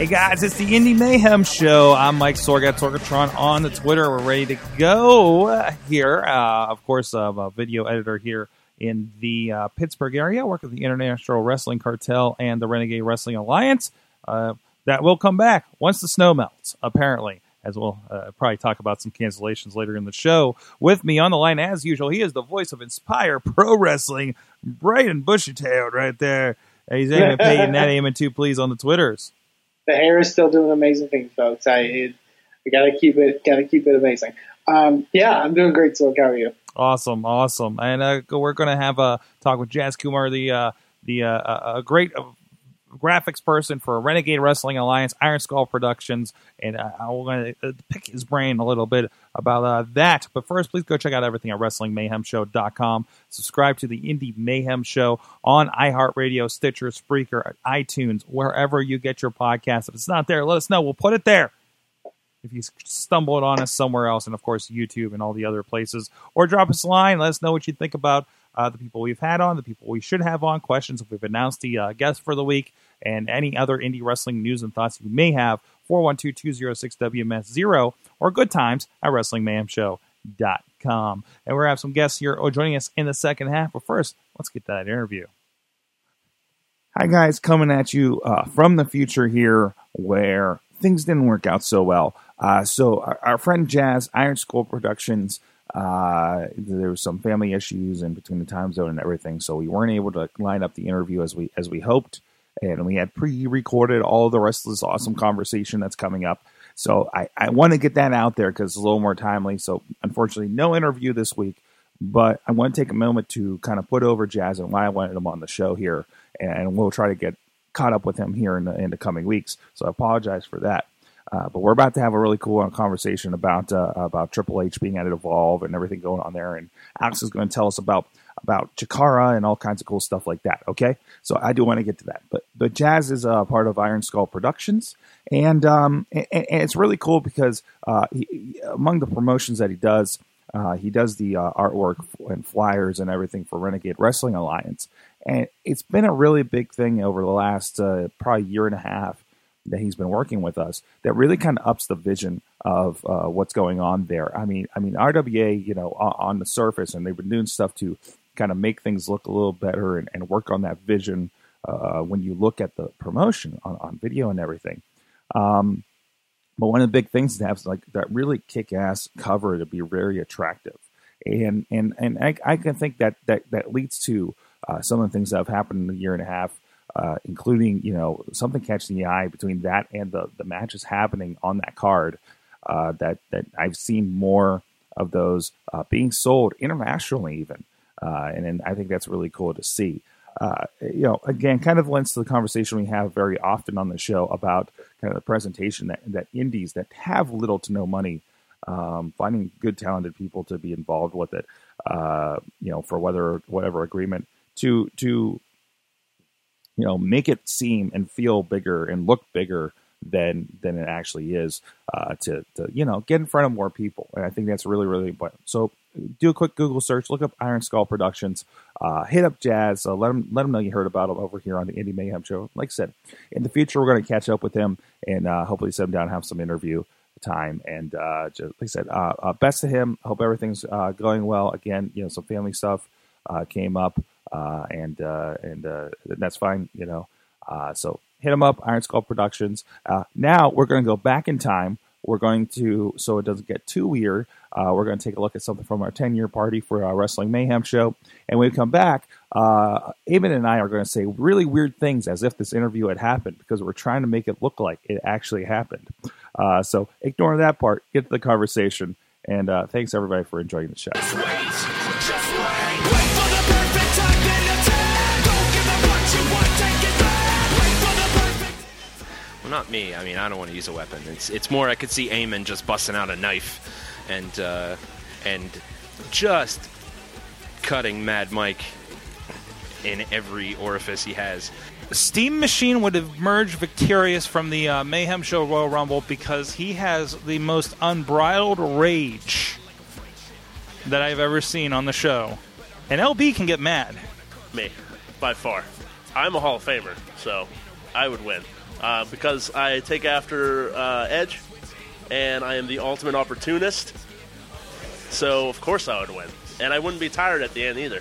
Hey guys, it's the Indie Mayhem Show. I'm Mike Sorgat, Sorgatron on the Twitter. We're ready to go here. Uh, of course, I'm a video editor here in the uh, Pittsburgh area. I work with the International Wrestling Cartel and the Renegade Wrestling Alliance. Uh, that will come back once the snow melts, apparently. As we'll uh, probably talk about some cancellations later in the show. With me on the line, as usual, he is the voice of Inspire Pro Wrestling, bright and bushy tailed right there. He's Eamon paying that Eamon too, please, on the Twitters the hair is still doing amazing things, folks. I it, I gotta keep it gotta keep it amazing. Um, yeah, I'm doing great. So how are you? Awesome, awesome. And uh, we're to have a talk with Jazz Kumar, the uh, the uh, a great graphics person for Renegade Wrestling Alliance, Iron Skull Productions, and I'm going to pick his brain a little bit about uh, that. But first, please go check out everything at WrestlingMayhemShow.com. Subscribe to the Indie Mayhem Show on iHeartRadio, Stitcher, Spreaker, iTunes, wherever you get your podcast. If it's not there, let us know. We'll put it there. If you stumbled on us somewhere else, and of course YouTube and all the other places, or drop us a line, let us know what you think about uh, the people we've had on, the people we should have on, questions if we've announced the uh, guest for the week, and any other indie wrestling news and thoughts you may have. 412-206-WMS0 or good times at WrestlingMayhemShow.com. And we're going to have some guests here oh, joining us in the second half. But first, let's get that interview. Hi, guys, coming at you uh, from the future here where things didn't work out so well. Uh, so, our, our, friend Jazz, Iron Skull Productions, uh, there was some family issues in between the time zone and everything, so we weren't able to line up the interview as we as we hoped. And we had pre-recorded all the rest of this awesome conversation that's coming up. So I, I want to get that out there because it's a little more timely. So unfortunately, no interview this week, but I want to take a moment to kind of put over Jazz and why I wanted him on the show here, and we'll try to get caught up with him here in the, in the coming weeks. So I apologize for that. Uh, but we're about to have a really cool conversation about uh, about Triple H being at Evolve and everything going on there. And Alex is going to tell us about about Chikara and all kinds of cool stuff like that. Okay, so I do want to get to that. But but Jazz is a part of Iron Skull Productions, and um and, and it's really cool because uh, he, among the promotions that he does. Uh, he does the uh, artwork and flyers and everything for Renegade Wrestling Alliance, and it's been a really big thing over the last uh, probably year and a half that he's been working with us that really kind of ups the vision of uh, what's going on there. I mean, I mean RWA, you know, on, on, the surface, and they've been doing stuff to kind of make things look a little better and, and work on that vision uh, when you look at the promotion on, on video and everything. Um, but one of the big things to have is like that really kick-ass cover to be very attractive, and and and I, I can think that that that leads to uh, some of the things that have happened in a year and a half uh, including you know something catching the eye between that and the the matches happening on that card. Uh, that that I've seen more of those uh, being sold internationally, even, uh, and, and I think that's really cool to see. Uh, you know, again, kind of lends to the conversation we have very often on the show about kind of the presentation that that indies that have little to no money, um, finding good talented people to be involved with it. Uh, you know, for whether whatever agreement to to you know make it seem and feel bigger and look bigger than than it actually is uh, to to you know get in front of more people and I think that's really really important. So do a quick Google search, look up Iron Skull Productions, uh, hit up Jazz, uh, let him let him know you heard about him over here on the Indie Mayhem Show. Like I said, in the future we're going to catch up with him and uh, hopefully sit him down and have some interview time. And uh, just, like I said, uh, best to him. Hope everything's going well. Again, you know, some family stuff uh, came up uh, and uh, and uh, that's fine, you know. Uh, so hit them up, Iron Skull Productions. Now we're going to go back in time. We're going to, so it doesn't get too weird. We're going to take a look at something from our 10 year party for our Wrestling Mayhem show. And when we come back, uh, Eamon and I are going to say really weird things as if this interview had happened because we're trying to make it look like it actually happened. Uh, so ignore that part, get to the conversation. And uh, thanks everybody for enjoying the show. Not me. I mean, I don't want to use a weapon. It's it's more I could see Eamon just busting out a knife, and uh, and just cutting Mad Mike in every orifice he has. Steam Machine would emerge victorious from the uh, Mayhem Show Royal Rumble because he has the most unbridled rage that I've ever seen on the show. And LB can get mad. Me, by far. I'm a Hall of Famer, so I would win. Uh, because I take after uh, Edge, and I am the ultimate opportunist. So, of course, I would win. And I wouldn't be tired at the end either.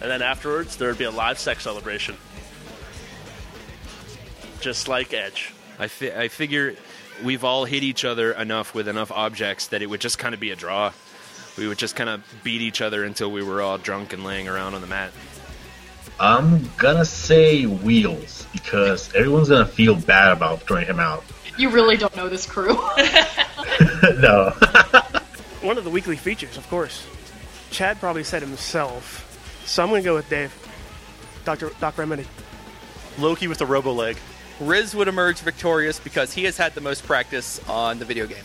And then afterwards, there would be a live sex celebration. Just like Edge. I, fi- I figure we've all hit each other enough with enough objects that it would just kind of be a draw. We would just kind of beat each other until we were all drunk and laying around on the mat. I'm gonna say wheels because everyone's gonna feel bad about throwing him out. You really don't know this crew. no. One of the weekly features, of course. Chad probably said himself. So I'm going to go with Dave. Dr. Doc Remedy. Loki with the robo leg. Riz would emerge victorious because he has had the most practice on the video game.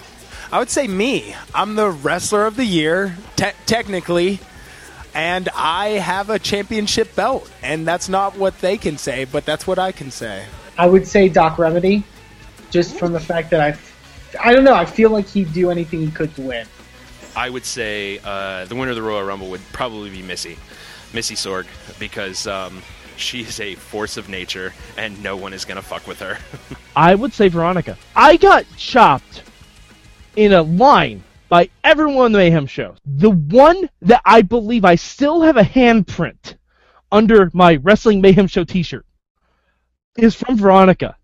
I would say me. I'm the wrestler of the year, te- technically, and I have a championship belt. And that's not what they can say, but that's what I can say. I would say Doc Remedy, just from the fact that I, I don't know, I feel like he'd do anything he could to win. I would say uh, the winner of the Royal Rumble would probably be Missy, Missy Sorg, because um, she is a force of nature, and no one is gonna fuck with her. I would say Veronica. I got chopped in a line by everyone on the Mayhem show. The one that I believe I still have a handprint under my Wrestling Mayhem show T-shirt is from Veronica,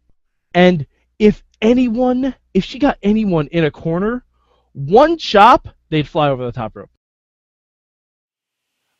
and if anyone, if she got anyone in a corner, one chop, they'd fly over the top rope.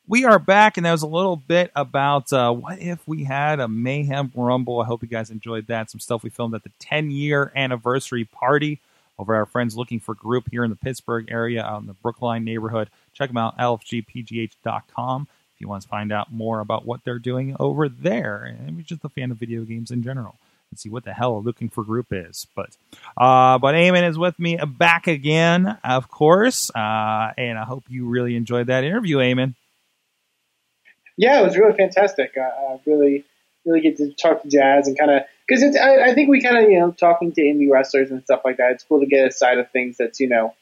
We are back, and that was a little bit about uh, what if we had a Mayhem Rumble. I hope you guys enjoyed that. Some stuff we filmed at the 10 year anniversary party over our friends looking for group here in the Pittsburgh area, out in the Brookline neighborhood. Check them out, lfgpgh.com, if you want to find out more about what they're doing over there. And we're just a fan of video games in general. And see what the hell looking for group is, but uh, but Eamon is with me back again, of course, uh, and I hope you really enjoyed that interview, Eamon. Yeah, it was really fantastic. Uh, I really, really get to talk to Jazz and kind of because it's. I, I think we kind of you know talking to indie wrestlers and stuff like that. It's cool to get a side of things that's you know,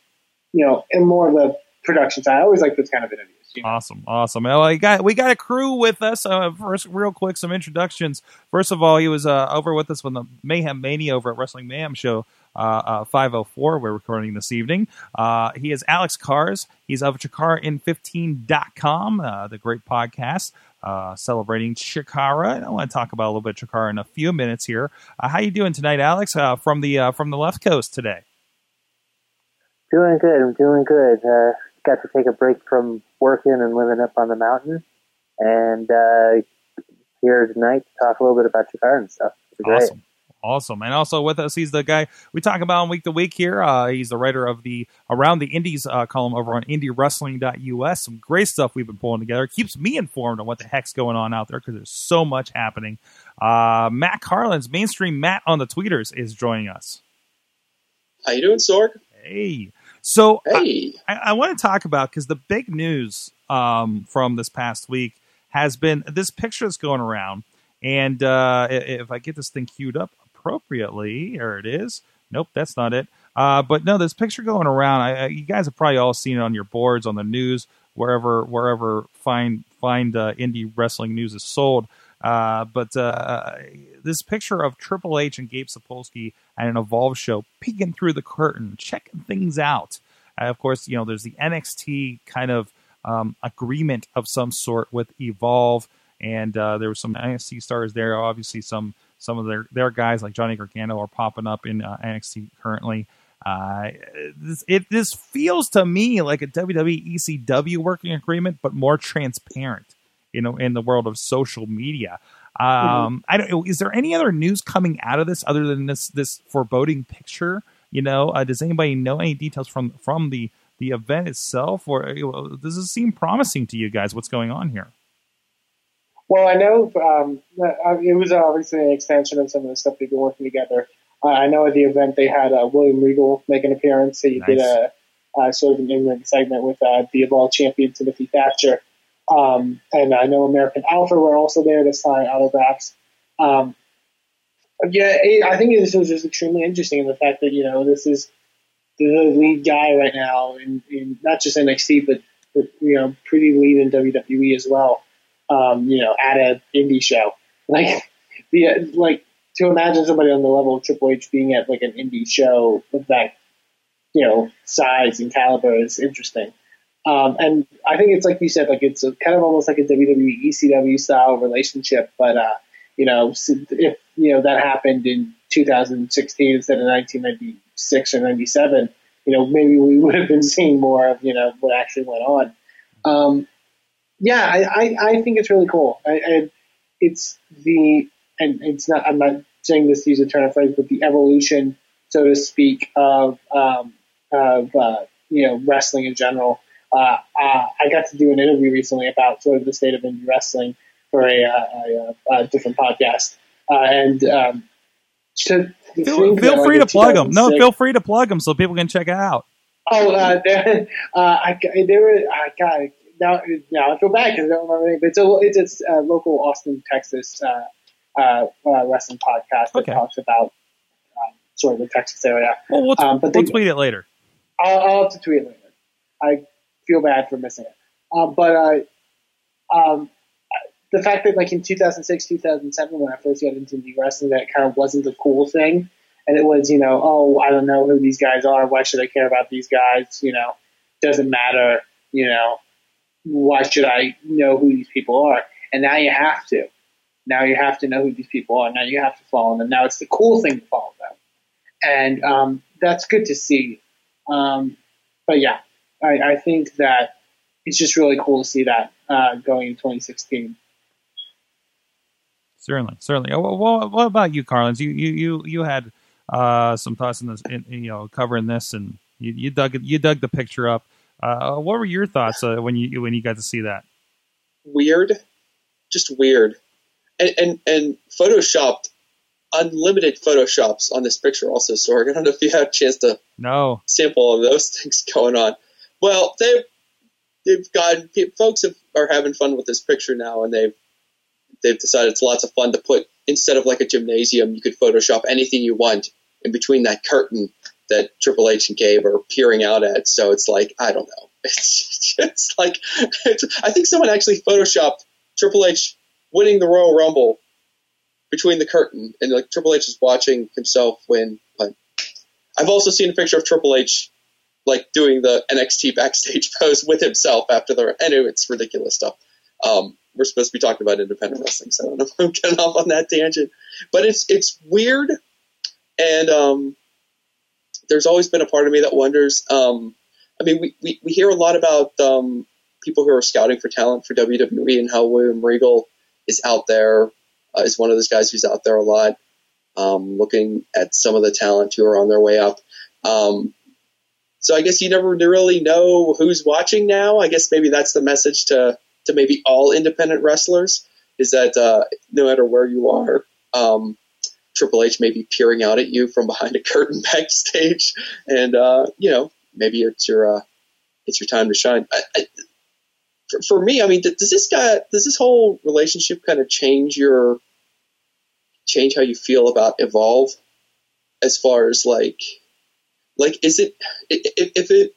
you know, and more of the production side. I always like those kind of interviews. Awesome, awesome. Well, we got we got a crew with us. Uh, first, real quick, some introductions. First of all, he was uh, over with us when the Mayhem Mania over at Wrestling Mayhem Show. Uh, uh, 504 we're recording this evening. Uh, he is Alex Kahrs. He's of ChikaraIn15.com, uh, the great podcast uh, celebrating Chikara. And I want to talk about a little bit of Chikara in a few minutes here. Uh, how you doing tonight, Alex? Uh, from the uh, from the left coast today. Doing good. I'm doing good. Uh, got to take a break from working and living up on the mountain, and uh, here tonight to talk a little bit about Chikara and stuff. It's great. Awesome. And also with us, he's the guy we talk about on week to week here. Uh, he's the writer of the Around the Indies uh, column over on IndieWrestling.us. Some great stuff we've been pulling together. Keeps me informed on what the heck's going on out there because there's so much happening. Uh, Matt Carlins, mainstream Matt on the tweeters, is joining us. How you doing, Sorg? Hey. So hey. I, I want to talk about because the big news um, from this past week has been this picture that's going around. And uh, if I get this thing queued up appropriately, here it is. Nope, that's not it. Uh, but no, this picture going around. I, I, you guys have probably all seen it on your boards, on the news, wherever wherever find find uh, indie wrestling news is sold. Uh, but uh, this picture of Triple H and Gabe Sapolsky at an Evolve show, peeking through the curtain, checking things out. Uh, of course, you know there's the NXT kind of um, agreement of some sort with Evolve, and uh, there were some NXT stars there. Obviously, some some of their their guys like Johnny Gargano are popping up in uh, NXT currently. Uh, this, it this feels to me like a WWE ECW working agreement, but more transparent. You know, in the world of social media. Um, mm-hmm. I don't. Is there any other news coming out of this other than this this foreboding picture? You know, uh, does anybody know any details from from the the event itself, or does it seem promising to you guys? What's going on here? Well, I know um, it was obviously an extension of some of the stuff they've been working together. Uh, I know at the event they had uh, William Regal make an appearance. He nice. did a uh, sort of an in-ring segment with uh, the Evolve champion Timothy Thatcher. Um, and I know American Alpha were also there to sign autographs. Um, yeah, I think this was just extremely interesting in the fact that, you know, this is the lead guy right now in, in not just NXT, but, but, you know, pretty lead in WWE as well. Um, you know, at an indie show. Like, the, like, to imagine somebody on the level of Triple H being at like an indie show with that, you know, size and caliber is interesting. Um, and I think it's like you said, like it's a, kind of almost like a WWE ECW style relationship. But uh, you know, if you know that happened in 2016 instead of 1996 or 97, you know, maybe we would have been seeing more of you know what actually went on. Um, yeah, I, I, I think it's really cool. I, and it's the and it's not. I'm not saying this to use a turn of phrase, but the evolution, so to speak, of um, of uh, you know wrestling in general uh, uh, I got to do an interview recently about sort of the state of indie wrestling for a, a, a, a different podcast, uh, and um, to feel, feel free to plug them. No, feel free to plug them so people can check it out. Oh, uh, there, uh, I, there were, I got now, now I feel bad because I don't remember anything, but it's a, it's a uh, local Austin, Texas, uh, uh, uh, wrestling podcast that Okay. talks about um, sort of the Texas area. Well, we'll, Um, but we'll they- tweet it later. I'll, I'll have to tweet it later. I feel bad for missing it. Uh, but um, the fact that like in 2006, 2007, when I first got into indie wrestling, that kind of wasn't the cool thing. And it was, you know, oh, I don't know who these guys are. Why should I care about these guys? You know, doesn't matter. You know, why should I know who these people are? And now you have to. Now you have to know who these people are. Now you have to follow them. Now it's the cool thing to follow them. And um, that's good to see. Um, but yeah, I, I think that it's just really cool to see that uh, going in 2016. Certainly, certainly. Uh, wha- wha- What, about you, Carlins? You you you you had uh, some thoughts in this, in, you know, covering this, and you, you dug you dug the picture up. Uh, what were your thoughts uh, when you when you got to see that? weird, just weird, and and and photoshopped, unlimited photoshops on this picture also. Sorg, I don't know if you had a chance to No, sample all of those things going on. Well, they've they've gotten folks have, are having fun with this picture now, and they've they've decided it's lots of fun to put instead of like a gymnasium, you could Photoshop anything you want in between that curtain that Triple H and Gabe are peering out at. So it's like I don't know. It's just like it's, I think someone actually photoshopped Triple H winning the Royal Rumble between the curtain, and like Triple H is watching himself win. I've also seen a picture of Triple H like doing the NXT backstage pose with himself after the. I know it's ridiculous stuff. Um, we're supposed to be talking about independent wrestling, so I don't know if I'm getting off on that tangent, but it's it's weird, and um, there's always been a part of me that wonders. Um, I mean, we, we, we hear a lot about um, people who are scouting for talent for WWE and how William Regal is out there, uh, is one of those guys who's out there a lot, um, looking at some of the talent who are on their way up. Um, so I guess you never really know who's watching now. I guess maybe that's the message to, to maybe all independent wrestlers is that uh, no matter where you are, um, Triple H may be peering out at you from behind a curtain backstage, and uh, you know maybe it's your uh, it's your time to shine. I, I, for, for me, I mean, does this guy does this whole relationship kind of change your change how you feel about Evolve as far as like like is it if it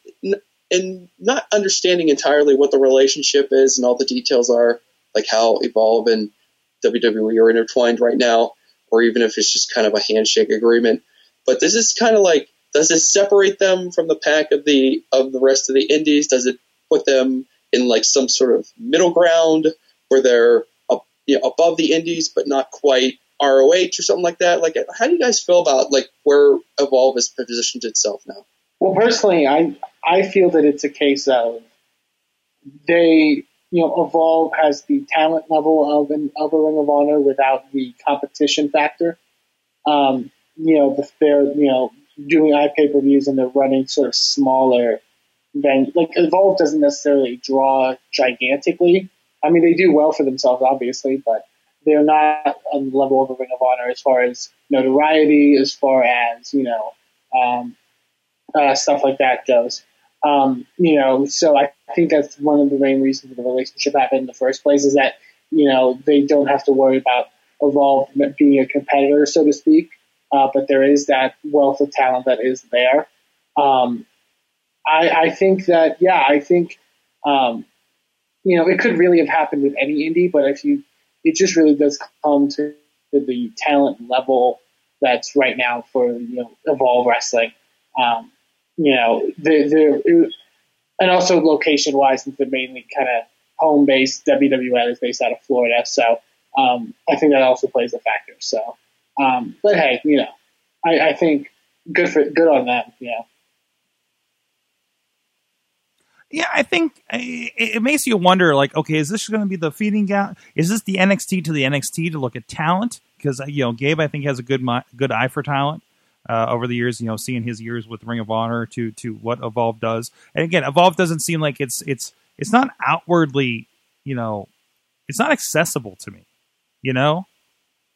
and not understanding entirely what the relationship is and all the details are like how Evolve and WWE are intertwined right now or even if it's just kind of a handshake agreement. But this is kind of like does it separate them from the pack of the of the rest of the indies? Does it put them in like some sort of middle ground where they're up, you know, above the indies but not quite ROH or something like that? Like how do you guys feel about like where Evolve has positioned itself now? Well, personally, I I feel that it's a case of they, you know, Evolve has the talent level of an of a Ring of Honor without the competition factor. Um, you know, the, they're you know doing iPay per views and they're running sort of smaller than like Evolve doesn't necessarily draw gigantically. I mean, they do well for themselves, obviously, but they're not on the level of a Ring of Honor as far as notoriety, as far as you know. Um, uh, stuff like that goes. Um, you know, so I think that's one of the main reasons the relationship happened in the first place is that you know they don't have to worry about Evolve being a competitor, so to speak. Uh, but there is that wealth of talent that is there. Um, I, I think that yeah, I think um, you know it could really have happened with any indie, but if you it just really does come to the talent level that's right now for you know Evolve Wrestling. Um, you know, the the and also location wise, since they're mainly kind of home based, WWN is based out of Florida, so um, I think that also plays a factor. So, um, but hey, you know, I, I think good for good on them. You know. Yeah, I think it, makes you wonder. Like, okay, is this going to be the feeding gap? Is this the NXT to the NXT to look at talent? Because you know, Gabe, I think has a good good eye for talent. Uh, over the years, you know, seeing his years with Ring of Honor to to what Evolve does, and again, Evolve doesn't seem like it's it's it's not outwardly, you know, it's not accessible to me, you know,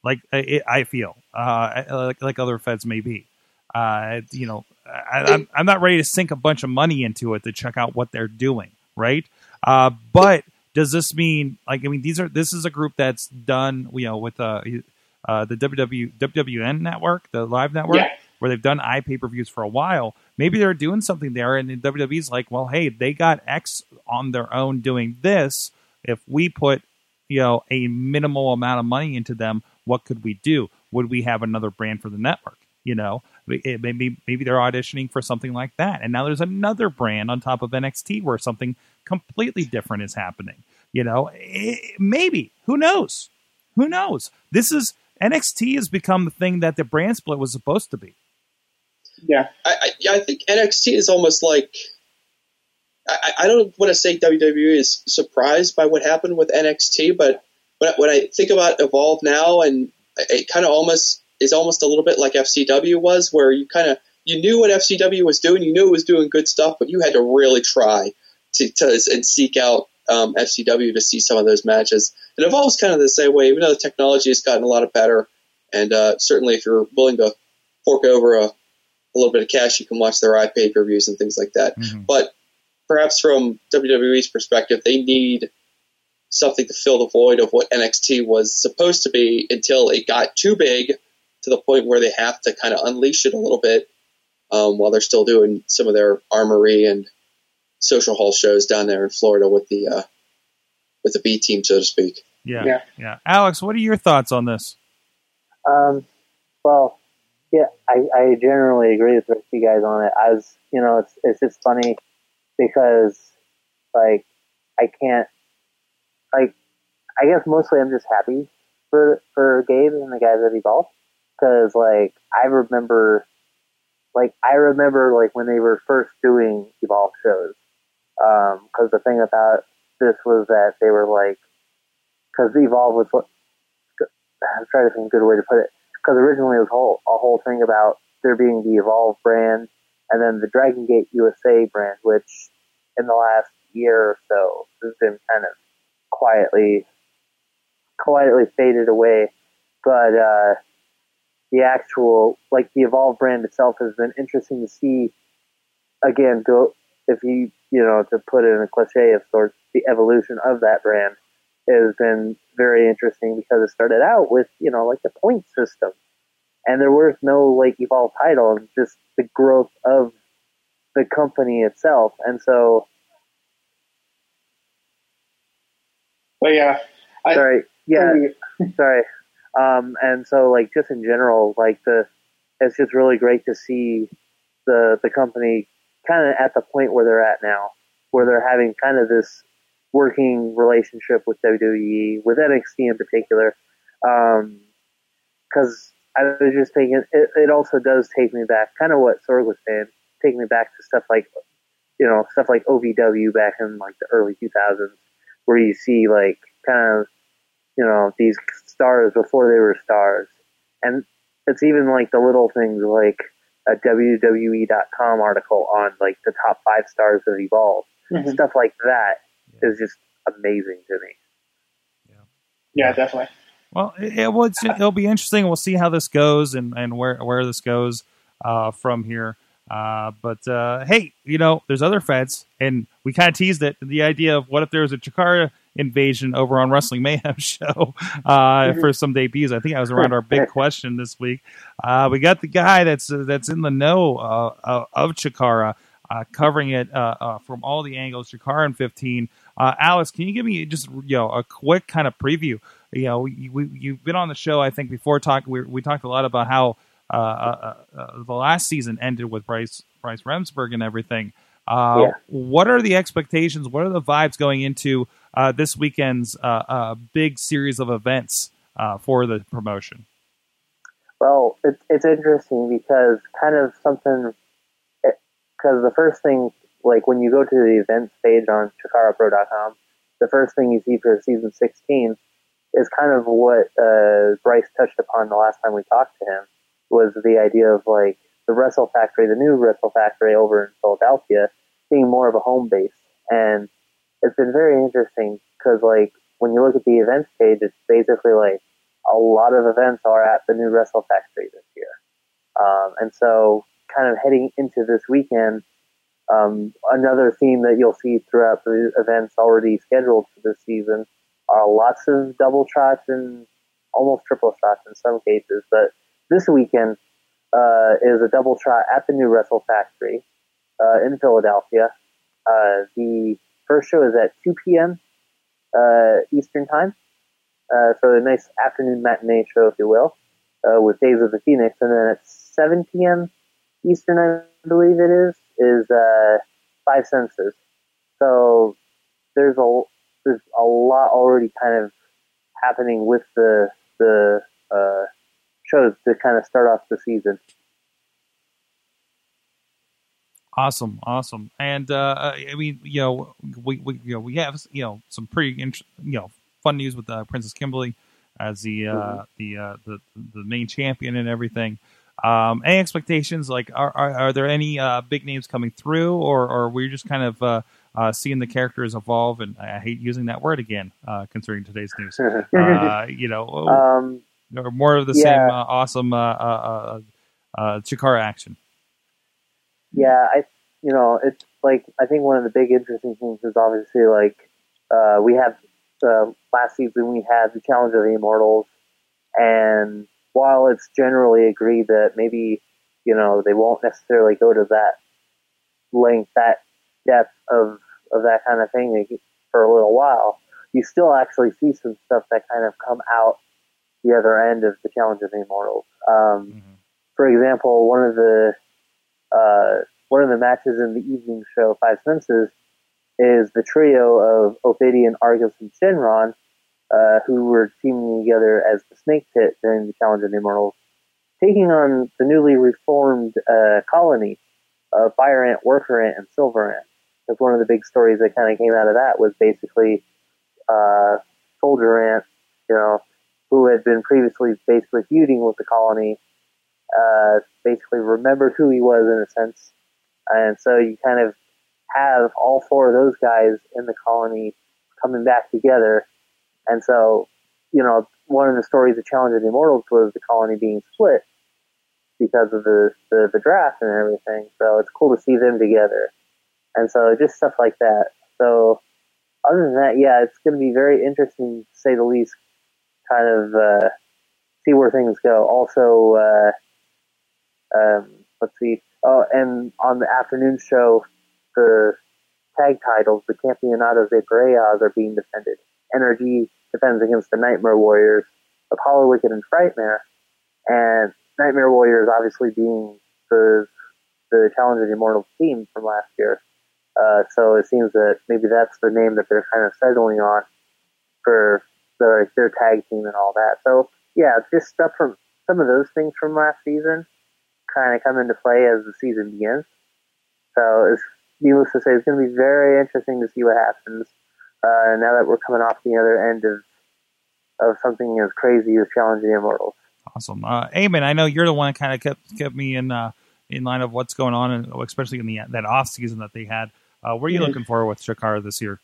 like it, I feel uh, like like other feds may be. Uh, you know, I, I'm I'm not ready to sink a bunch of money into it to check out what they're doing, right? Uh, but does this mean like I mean these are this is a group that's done you know with uh, uh the WW WWN network, the live network, Yeah. Where they've done i pay per views for a while. Maybe they're doing something there, and then WWE's like, well, hey, they got X on their own doing this. If we put you know a minimal amount of money into them, what could we do? Would we have another brand for the network? You know, maybe maybe they're auditioning for something like that, and now there's another brand on top of NXT where something completely different is happening. You know, maybe who knows? Who knows? This is NXT has become the thing that the brand split was supposed to be. Yeah, I, I, I think NXT is almost like I, I don't want to say WWE is surprised by what happened with NXT, but when I, when I think about Evolve now, and it kind of almost is almost a little bit like FCW was, where you kind of you knew what FCW was doing, you knew it was doing good stuff, but you had to really try to, to and seek out um, FCW to see some of those matches. And Evolve's kind of the same way, even though the technology has gotten a lot better, and uh, certainly if you're willing to fork over a, a little bit of cash, you can watch their iPay per views and things like that. But perhaps from WWE's perspective, they need something to fill the void of what NXT was supposed to be until it got too big to the point where they have to kind of unleash it a little bit um, while they're still doing some of their armory and social hall shows down there in Florida with the uh, with the B team, so to speak. Yeah, yeah, Alex, what are your thoughts on this? Um, well, yeah, I, I generally agree with you guys on it. I was, you know, it's it's just funny because like I can't like I guess mostly I'm just happy for for Gabe and the guys at Evolve because like I remember like I remember like when they were first doing Evolve shows. Um, because the thing about this was that they were like because Evolve was what I'm trying to think a good way to put it because originally it was whole a whole thing about there being the Evolve brand and then the Dragon Gate USA brand, which in the last year or so has been kind of quietly quietly faded away. But uh, the actual like the Evolve brand itself has been interesting to see again go if you you know to put it in a cliche of sorts the evolution of that brand has been very interesting because it started out with you know like the point system. And there was no like evolve title and just the growth of the company itself. And so But yeah, I, sorry. Yeah. Sorry. Um and so like just in general like the it's just really great to see the the company kind of at the point where they're at now where they're having kind of this working relationship with WWE with NXT in particular because I was just thinking it, it also does take me back kind of what Sorg was saying take me back to stuff like you know stuff like OVW back in like the early 2000s where you see like kind of you know these stars before they were stars and it's even like the little things like a WWE.com article on like the top five stars of Evolve Mhm. stuff like that is just amazing to me yeah, definitely. Well, it, it, will- it'll be interesting. We'll see how this goes and, and where where this goes uh, from here. Uh, but uh, hey, you know, there's other feds, and we kind of teased it. The idea of what if there was a Chikara invasion over on Wrestling Mayhem show uh, for some debuts. I think I was around our big question this week. Uh, we got the guy that's uh, that's in the know uh, uh, of Chikara, uh, covering it uh, uh, from all the angles. Chikara in 15. Uh, Alex, can you give me just you know a quick kind of preview? You know, we, we, you've been on the show, I think, before. Talk we, we talked a lot about how uh, uh, uh, the last season ended with Bryce Bryce Remsburg and everything. Uh, Yeah. What are the expectations? What are the vibes going into uh, this weekend's uh, uh, big series of events uh, for the promotion? Well, it's it's interesting because kind of something because the first thing, like when you go to the events page on ChikaraPro.com, the first thing you see for season 16 is kind of what uh, Bryce touched upon the last time we talked to him was the idea of like the Wrestle Factory, the new Wrestle Factory over in Philadelphia, being more of a home base, and it's been very interesting because like when you look at the events page, it's basically like a lot of events are at the new Wrestle Factory this year. Um, and so, kind of heading into this weekend, um, another theme that you'll see throughout the events already scheduled for this season are lots of double shots and almost triple shots in some cases. But this weekend uh, is a double shot at the new Wrestle Factory uh, in Philadelphia. Uh, the first show is at 2 p.m. Uh, Eastern Time. Uh, so a nice afternoon matinee show, if you will, uh, with Days of the Phoenix, and then at 7 p.m. Eastern, I believe it is, is uh, Five Senses. So there's a there's a lot already kind of happening with the the uh, shows to kind of start off the season. Awesome, awesome, and uh, I mean, you know, we, we you know we have you know some pretty int- you know fun news with uh, Princess Kimberly as the uh, Mhm. the uh, the the main champion and everything. Um, any expectations? Like, are are, are there any uh, big names coming through, or or we're just kind of uh, uh, seeing the characters evolve? And I hate using that word again, uh, considering today's news. uh, you know, Um, or more of the yeah. same uh, awesome uh, uh, uh, uh, Chikara action. Yeah, I you know it's like I think one of the big interesting things is obviously like uh, we have uh, last season we had the challenge of the immortals, and while it's generally agreed that maybe you know they won't necessarily go to that length, that depth of of that kind of thing for a little while, you still actually see some stuff that kind of come out the other end of the challenge of the immortals. Um, For example, one of the uh, one of the matches in the evening show, Five Senses, is the trio of Ophidian, Argus, and Shynron, uh, who were teaming together as the Snake Pit during the Challenge of the Immortals, taking on the newly reformed uh, colony of Fire Ant, Worker Ant, and Silver Ant. Because one of the big stories that kind of came out of that was basically uh, Soldier Ant, you know, who had been previously basically feuding with the colony, uh, basically remembered who he was in a sense. And so you kind of have all four of those guys in the colony coming back together. And so, you know, one of the stories of Challenge of the Immortals was the colony being split because of the, the, the draft and everything. So it's cool to see them together. And so just stuff like that. So other than that, yeah, it's going to be very interesting to say the least, kind of uh, see where things go. Also, uh, um, let's see. Oh, and on the afternoon show, the tag titles, the Campeonatos de Parejas are being defended. NRG defends against the Nightmare Warriors, Hallowicked and Frightmare, and Nightmare Warriors obviously being the the Challenge of the Immortals team from last year. Uh, so it seems that maybe that's the name that they're kind of settling on for their, their tag team and all that. So yeah, just stuff from some of those things from last season kind of come into play as the season begins. So it's needless to say, it's going to be very interesting to see what happens uh, now that we're coming off the other end of of something as crazy as Challenge of the Immortals. Awesome, uh, Eamon. I know you're the one that kind of kept kept me in uh, in line of what's going on, and especially in the that off season that they had. Uh, what are you Mhm. looking for with Chikara this year?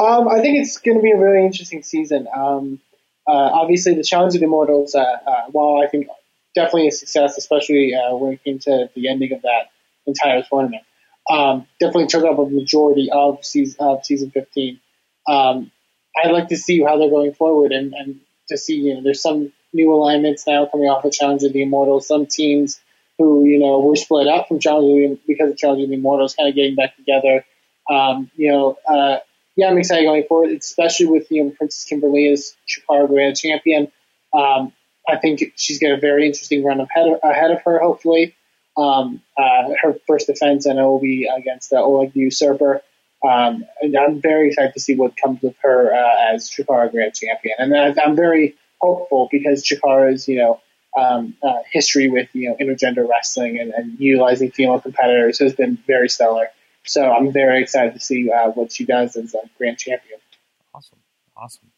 Um, I think it's going to be a really interesting season. Um, uh, obviously, the Challenge of the Immortals, uh, uh, while I think definitely a success, especially uh, when it came to the ending of that entire tournament. Um, definitely took up a majority of season, of season 15. Um, I'd like to see how they're going forward and, and to see, you know, there's some new alignments now coming off of Challenge of the Immortals. Some teams who, you know, were split up from Challenge because of Challenge of the Immortals kind of getting back together. Um, you know, uh, yeah, I'm excited going forward, especially with, you know, Princess Kimberly as Chikara Grand Champion. Um, I think she's got a very interesting run ahead of, ahead of her, hopefully. Um, uh, her first defense, and it will be against uh, Oleg the Usurper. Um, and I'm very excited to see what comes of her uh, as Chikara Grand Champion. And I'm very hopeful because Chikara's, you know, um, uh, history with, you know, intergender wrestling and, and utilizing female competitors has been very stellar. So I'm very excited to see uh, what she does as a Grand Champion. Awesome. Awesome.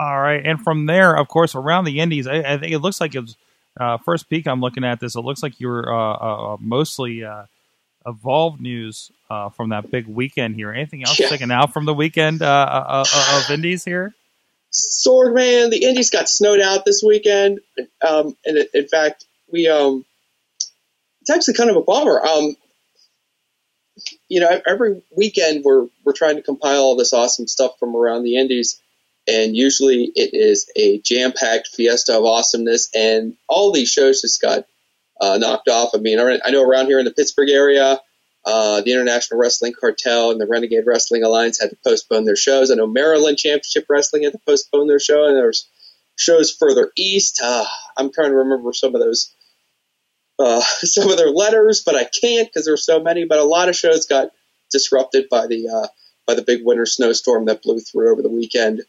All right, and from there, of course, around the Indies, I, I think it looks like it was uh, first peek. I'm looking at this. It looks like you're uh, uh, mostly uh, evolved news uh, from that big weekend here. Anything else Yeah. sticking out from the weekend uh, uh, uh, of Indies here? Swordman, the Indies got snowed out this weekend, um, and it, in fact, we um, it's actually kind of a bummer. Um, you know, every weekend we're we're trying to compile all this awesome stuff from around the Indies, and usually it is a jam packed fiesta of awesomeness, and all these shows just got uh, knocked off. I mean, I know around here in the Pittsburgh area, uh, the International Wrestling Cartel and the Renegade Wrestling Alliance had to postpone their shows. I know Maryland Championship Wrestling had to postpone their show, and there's shows further east. Uh, I'm trying to remember some of those, uh, some of their letters, but I can't because there's so many. But a lot of shows got disrupted by the uh, by the big winter snowstorm that blew through over the weekend.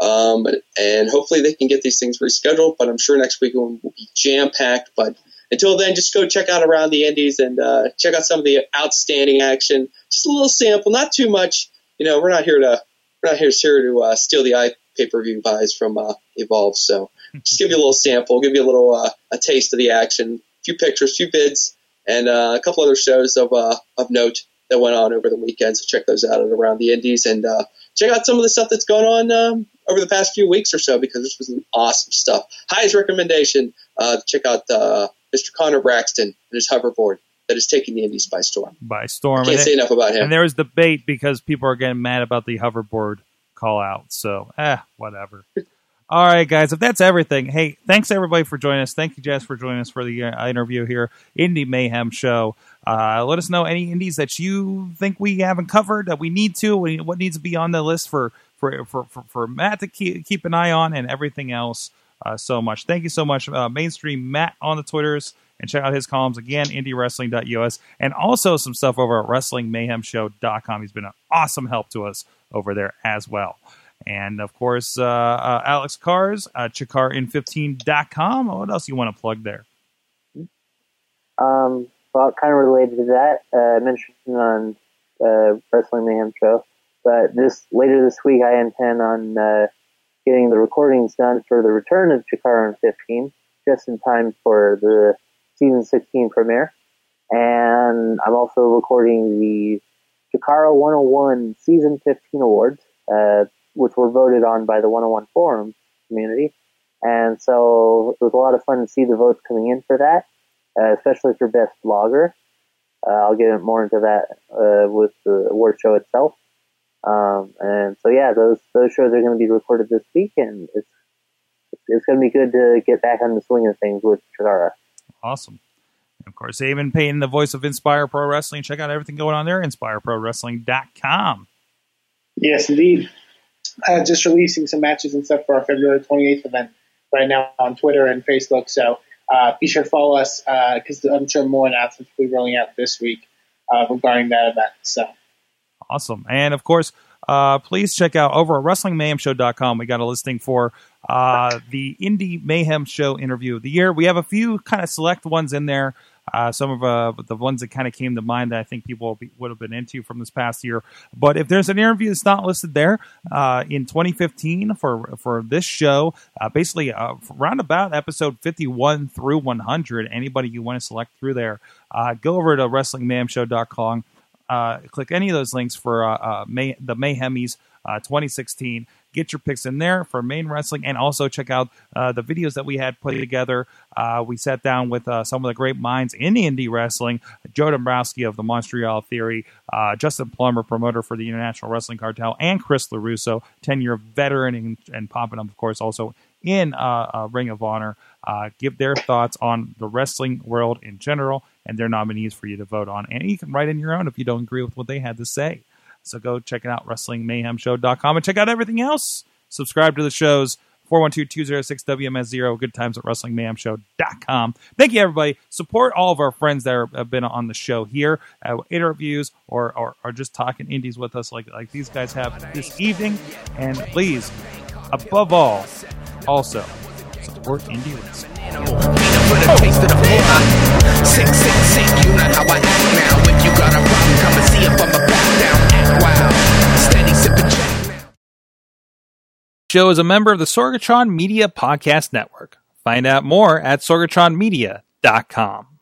Um, and hopefully they can get these things rescheduled. But I'm sure next week will be jam packed. But until then, just go check out around the Indies and uh, check out some of the outstanding action. Just a little sample, not too much. You know, we're not here to we're not here, here to uh, steal the eye pay per view buys from uh, Evolve. So just give you a little sample, give you a little uh, a taste of the action, a few pictures, a few bids, and uh, a couple other shows of uh, of note that went on over the weekend. So check those out at around the Indies and uh, check out some of the stuff that's going on um, over the past few weeks or so because this was some awesome stuff. Highest recommendation: uh, check out uh, Mr. Connor Braxton and his hoverboard that is taking the Indies by storm. By storm. Can't And say it- enough about him. And there was debate because people are getting mad about the hoverboard call out. So, eh, whatever. All right, guys. If that's everything, hey, thanks everybody for joining us. Thank you, Jess, for joining us for the uh, interview here, Indie Mayhem Show. Uh, let us know any indies that you think we haven't covered that we need to. What needs to be on the list for for for for, for Matt to keep keep an eye on, and everything else. Uh, so much. Thank you so much, uh, mainstream Matt on the Twitters, and check out his columns again, IndieWrestling.us, and also some stuff over at WrestlingMayhemShow.com. He's been an awesome help to us over there as well. And of course, uh, uh, Alex Kahrs, uh, ChikaraIn15.com. What else you want to plug there? Um, well, kind of related to that, uh, I mentioned on uh, Wrestling Mayhem show, but this later this week I intend on uh, getting the recordings done for the return of Chikara 15, just in time for the season 16 premiere. And I'm also recording the Chikara 101 season 15 awards, uh, which were voted on by the 101 forum community. And so it was a lot of fun to see the votes coming in for that uh, especially for best blogger. Uh, I'll get more into that uh, with the award show itself. Um, and so yeah, those those shows are going to be recorded this week, and it's it's going to be good to get back on the swing of things with Chikara. Awesome. And of course, Eamon Paton, the voice of Inspire Pro Wrestling. Check out everything going on there, InspireProWrestling.com. Yes, indeed. Uh, just releasing some matches and stuff for our February 28th event right now on Twitter and Facebook. So uh, be sure to follow us because I'm sure more announcements will be rolling out this week uh, regarding that event. So Awesome. And of course, uh, please check out over at WrestlingMayhemShow.com. We got a listing for uh, the Indie Mayhem Show interview of the year. We have a few kind of select ones in there. Uh, some of uh, the ones that kind of came to mind that I think people would have been into from this past year. But if there's an interview that's not listed there uh, in 2015 for for this show, uh, basically uh, round about episode 51 through 100, anybody you want to select through there, uh, go over to WrestlingMayhemShow.com uh, click any of those links for uh, uh, May- the Mayhemies uh, 2016. Get your picks in there for main wrestling, and also check out uh, the videos that we had put together. Uh, we sat down with uh, some of the great minds in indie wrestling: Joe Dombrowski of the Montreal Theory, uh, Justin Plummer, promoter for the International Wrestling Cartel, and Chris Larusso, ten-year veteran and, and popping up, of course, also in uh, uh, Ring of Honor. Uh, give their thoughts on the wrestling world in general and their nominees for you to vote on. And you can write in your own if you don't agree with what they had to say. So go check it out, WrestlingMayhemShow.com, and check out everything else. Subscribe to the shows. 412-206-WMS0. Good times at WrestlingMayhemShow.com. Thank you, everybody. Support all of our friends that are, have been on the show here, uh, interviews, or, or, or just talking indies with us like, like these guys have this evening. And please, above all, also, support indie wrestling. show is a member of the Sorgatron Media Podcast Network. Find out more at sorgatronmedia.com.